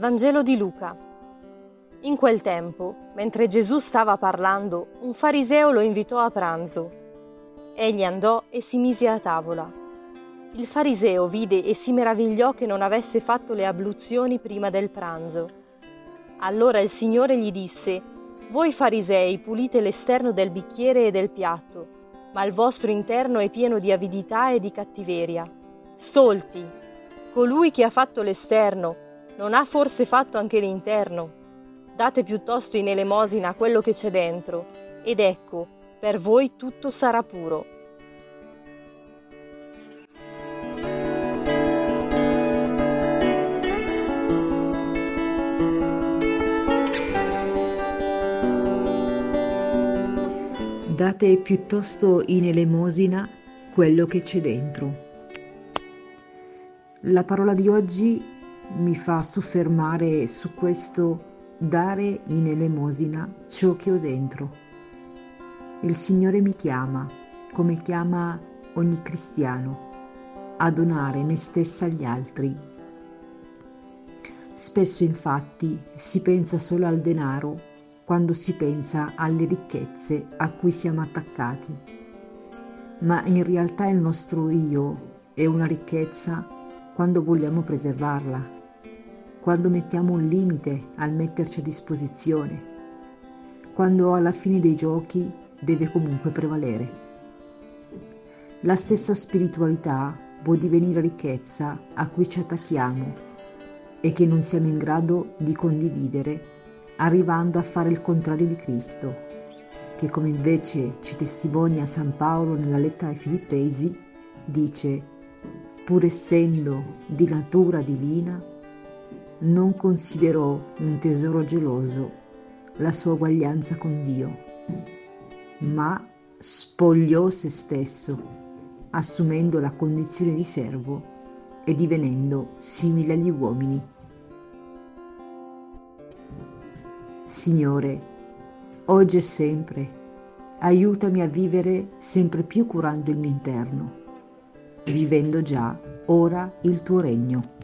Vangelo di Luca. In quel tempo, mentre Gesù stava parlando, un fariseo lo invitò a pranzo. Egli andò e si mise a tavola. Il fariseo vide e si meravigliò che non avesse fatto le abluzioni prima del pranzo. Allora il Signore gli disse, Voi farisei pulite l'esterno del bicchiere e del piatto, ma il vostro interno è pieno di avidità e di cattiveria. Stolti! Colui che ha fatto l'esterno non ha forse fatto anche l'interno? Date piuttosto in elemosina quello che c'è dentro, ed ecco, per voi tutto sarà puro. Date piuttosto in elemosina quello che c'è dentro. La parola di oggi mi fa soffermare su questo dare in elemosina ciò che ho dentro. Il Signore mi chiama, come chiama ogni cristiano, a donare me stessa agli altri. Spesso infatti si pensa solo al denaro quando si pensa alle ricchezze a cui siamo attaccati, ma in realtà il nostro io è una ricchezza quando vogliamo preservarla quando mettiamo un limite al metterci a disposizione, quando alla fine dei giochi deve comunque prevalere. La stessa spiritualità può divenire ricchezza a cui ci attacchiamo e che non siamo in grado di condividere, arrivando a fare il contrario di Cristo, che come invece ci testimonia San Paolo nella lettera ai Filippesi, dice, pur essendo di natura divina, non considerò un tesoro geloso la sua uguaglianza con Dio, ma spogliò se stesso, assumendo la condizione di servo e divenendo simile agli uomini. Signore, oggi e sempre, aiutami a vivere sempre più curando il mio interno, vivendo già ora il tuo regno.